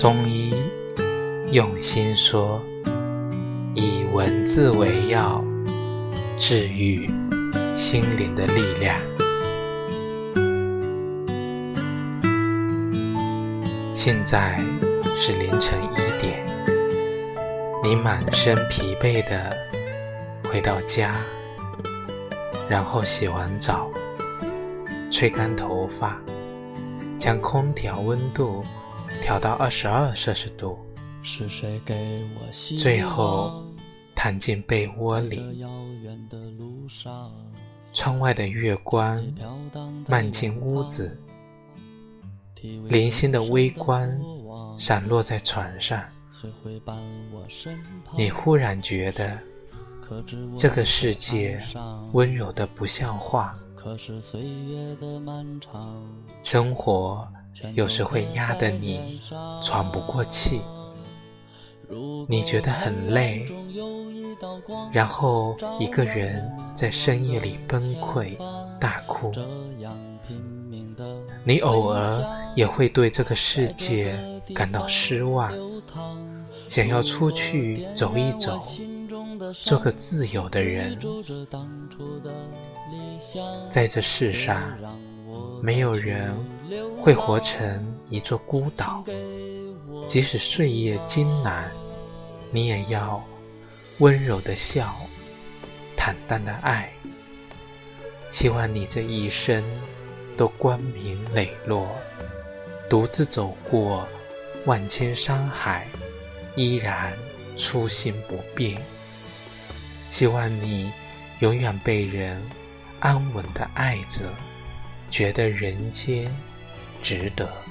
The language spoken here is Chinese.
中医用心说，以文字为药，治愈心灵的力量。现在是凌晨一点，你满身疲惫的回到家，然后洗完澡，吹干头发，将空调温度。调到二十二摄氏度，最后躺进被窝里。窗外的月光漫进屋子，零星的微光闪落在床上。你忽然觉得这个世界温柔的不像话，生活。有时会压得你喘不过气，你觉得很累，然后一个人在深夜里崩溃大哭。你偶尔也会对这个世界感到失望，想要出去走一走，做个自由的人。在这世上。没有人会活成一座孤岛，即使岁月艰难，你也要温柔的笑，坦荡的爱。希望你这一生都光明磊落，独自走过万千山海，依然初心不变。希望你永远被人安稳的爱着。觉得人间值得。